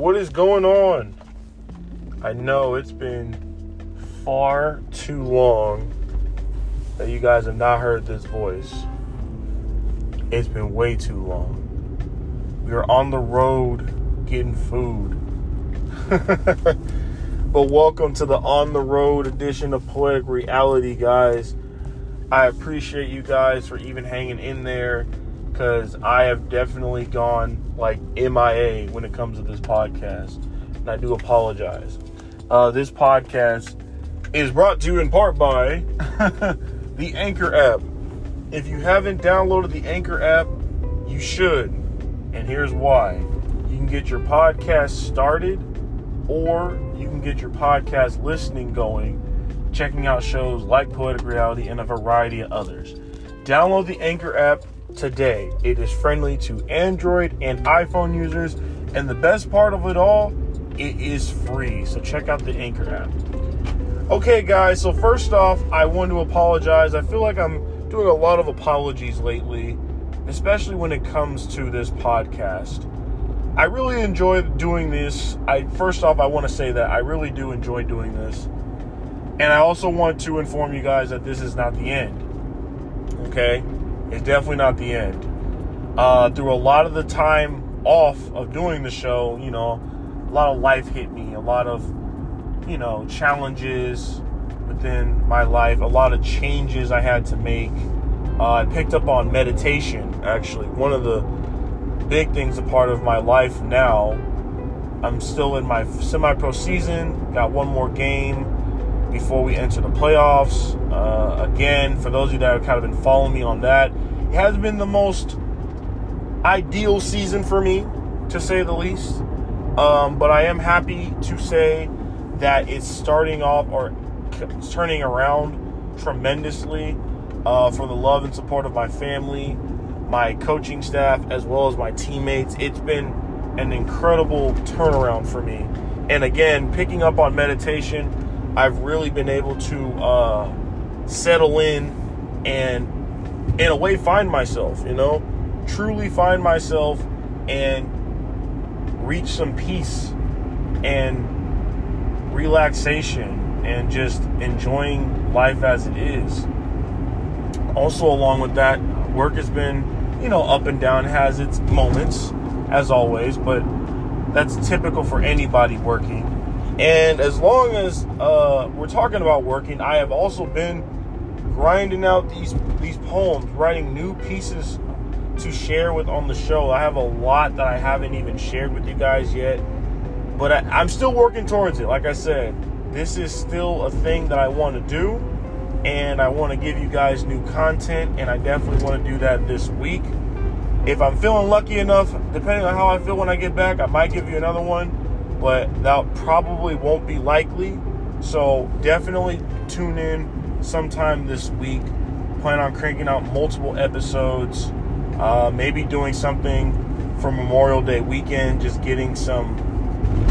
What is going on? I know it's been far too long that you guys have not heard this voice. It's been way too long. We are on the road getting food. but welcome to the on the road edition of Poetic Reality, guys. I appreciate you guys for even hanging in there because I have definitely gone like MIA when it comes to this podcast. And I do apologize. Uh, this podcast is brought to you in part by the Anchor app. If you haven't downloaded the Anchor app, you should. And here's why you can get your podcast started, or you can get your podcast listening going, checking out shows like Poetic Reality and a variety of others. Download the Anchor app today. It is friendly to Android and iPhone users, and the best part of it all, it is free. So check out the Anchor app. Okay, guys, so first off, I want to apologize. I feel like I'm doing a lot of apologies lately, especially when it comes to this podcast. I really enjoy doing this. I first off, I want to say that I really do enjoy doing this. And I also want to inform you guys that this is not the end. Okay? It's definitely not the end. Uh, through a lot of the time off of doing the show, you know, a lot of life hit me, a lot of, you know, challenges within my life, a lot of changes I had to make. Uh, I picked up on meditation, actually. One of the big things a part of my life now. I'm still in my semi pro season, got one more game before we enter the playoffs. Uh, again, for those of you that have kind of been following me on that, has been the most ideal season for me, to say the least. Um, but I am happy to say that it's starting off or it's turning around tremendously uh, for the love and support of my family, my coaching staff, as well as my teammates. It's been an incredible turnaround for me. And again, picking up on meditation, I've really been able to uh, settle in and, in a way, find myself, you know, truly find myself and reach some peace and relaxation and just enjoying life as it is. Also, along with that, work has been, you know, up and down, has its moments, as always, but that's typical for anybody working. And as long as uh, we're talking about working, I have also been grinding out these these poems, writing new pieces to share with on the show. I have a lot that I haven't even shared with you guys yet, but I, am still working towards it. Like I said, this is still a thing that I want to do, and I want to give you guys new content, and I definitely want to do that this week. If I'm feeling lucky enough, depending on how I feel when I get back, I might give you another one but that probably won't be likely. So definitely tune in sometime this week. Plan on cranking out multiple episodes. Uh, maybe doing something for Memorial Day weekend, just getting some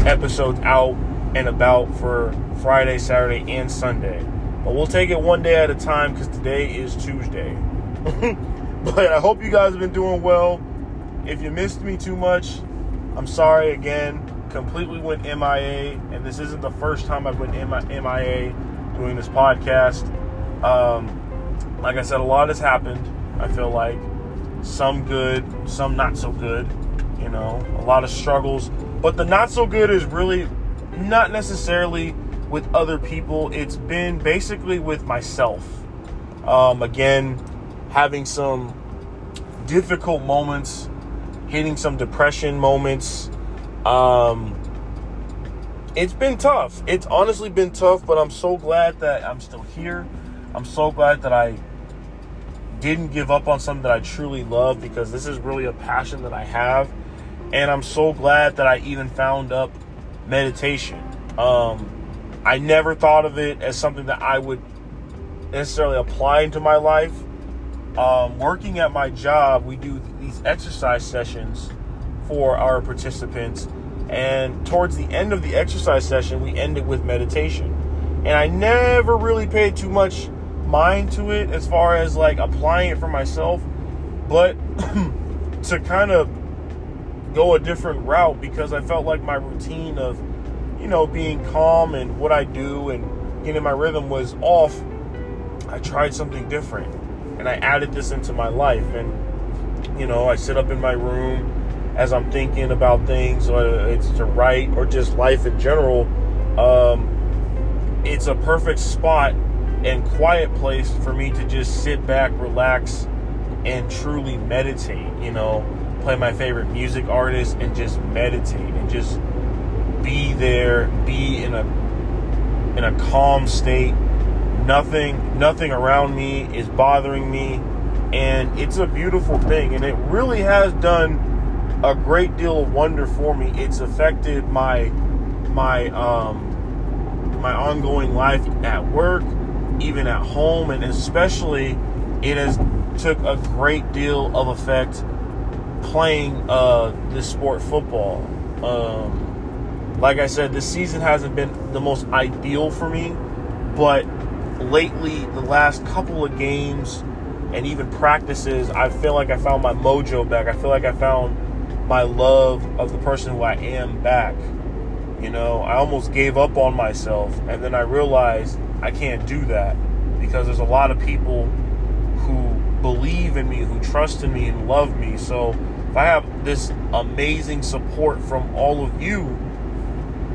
episodes out and about for Friday, Saturday, and Sunday. But we'll take it one day at a time because today is Tuesday. but I hope you guys have been doing well. If you missed me too much, I'm sorry again completely went MIA, and this isn't the first time I've went MIA doing this podcast. Um, like I said, a lot has happened. I feel like some good, some not so good. You know, a lot of struggles, but the not so good is really not necessarily with other people. It's been basically with myself. Um, again, having some difficult moments, hitting some depression moments, um, it's been tough. It's honestly been tough, but I'm so glad that I'm still here. I'm so glad that I didn't give up on something that I truly love because this is really a passion that I have. And I'm so glad that I even found up meditation. Um, I never thought of it as something that I would necessarily apply into my life. Um, working at my job, we do these exercise sessions for our participants. And towards the end of the exercise session, we ended with meditation. And I never really paid too much mind to it as far as like applying it for myself. But to kind of go a different route because I felt like my routine of, you know, being calm and what I do and getting my rhythm was off. I tried something different and I added this into my life. And, you know, I sit up in my room as I'm thinking about things, whether it's to write or just life in general. Um, it's a perfect spot and quiet place for me to just sit back, relax, and truly meditate. You know, play my favorite music artist and just meditate and just be there, be in a in a calm state. Nothing nothing around me is bothering me and it's a beautiful thing and it really has done a great deal of wonder for me. It's affected my my um my ongoing life at work, even at home, and especially it has took a great deal of effect playing uh, this sport football. Um, like I said, this season hasn't been the most ideal for me, but lately, the last couple of games and even practices, I feel like I found my mojo back. I feel like I found my love of the person who I am back. You know, I almost gave up on myself, and then I realized I can't do that because there's a lot of people who believe in me, who trust in me, and love me. So if I have this amazing support from all of you,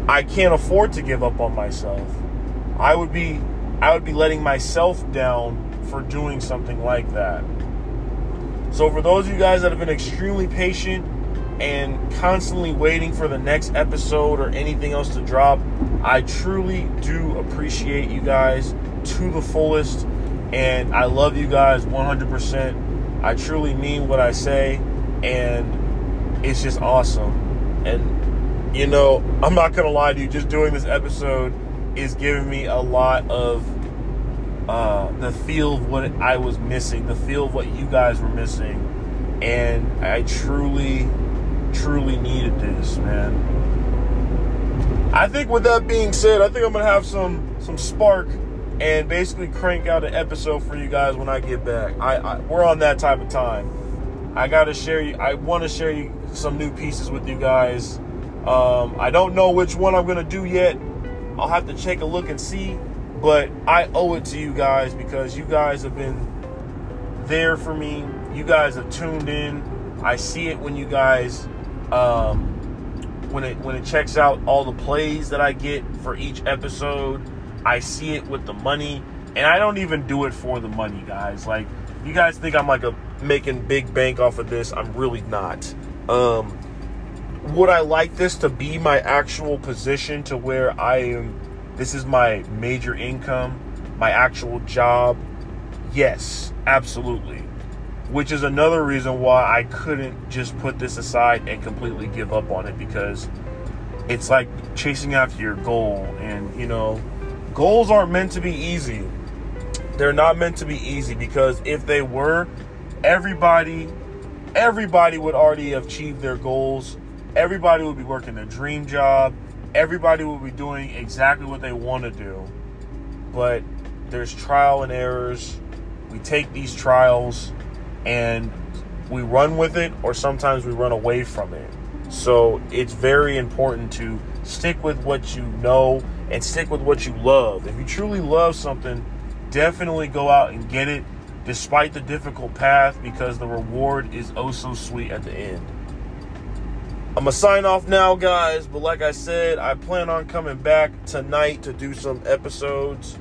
I can't afford to give up on myself. I would be I would be letting myself down for doing something like that. So for those of you guys that have been extremely patient and constantly waiting for the next episode or anything else to drop. I truly do appreciate you guys to the fullest, and I love you guys 100%. I truly mean what I say, and it's just awesome. And, you know, I'm not going to lie to you, just doing this episode is giving me a lot of uh, the feel of what I was missing, the feel of what you guys were missing. And I truly truly needed this, man. I think with that being said, I think I'm gonna have some some spark and basically crank out an episode for you guys when I get back. I, I we're on that type of time. I gotta share you. I want to share you some new pieces with you guys. Um, I don't know which one I'm gonna do yet. I'll have to take a look and see. But I owe it to you guys because you guys have been there for me. You guys have tuned in. I see it when you guys um, when it when it checks out all the plays that I get for each episode, I see it with the money, and I don't even do it for the money, guys. Like you guys think I'm like a making big bank off of this, I'm really not. Um, would I like this to be my actual position to where I am? This is my major income, my actual job. Yes, absolutely which is another reason why I couldn't just put this aside and completely give up on it because it's like chasing after your goal. And you know goals aren't meant to be easy. They're not meant to be easy because if they were everybody everybody would already have achieved their goals. Everybody would be working their dream job. Everybody would be doing exactly what they want to do. But there's trial and errors. We take these trials and we run with it or sometimes we run away from it. So it's very important to stick with what you know and stick with what you love. If you truly love something, definitely go out and get it despite the difficult path because the reward is oh so sweet at the end. I'm gonna sign off now, guys, but like I said, I plan on coming back tonight to do some episodes.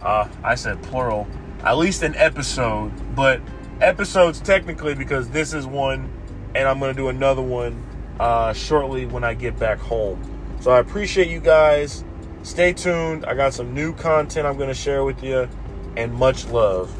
Uh, I said plural, at least an episode, but episodes technically because this is one, and I'm going to do another one uh, shortly when I get back home. So I appreciate you guys. Stay tuned. I got some new content I'm going to share with you, and much love.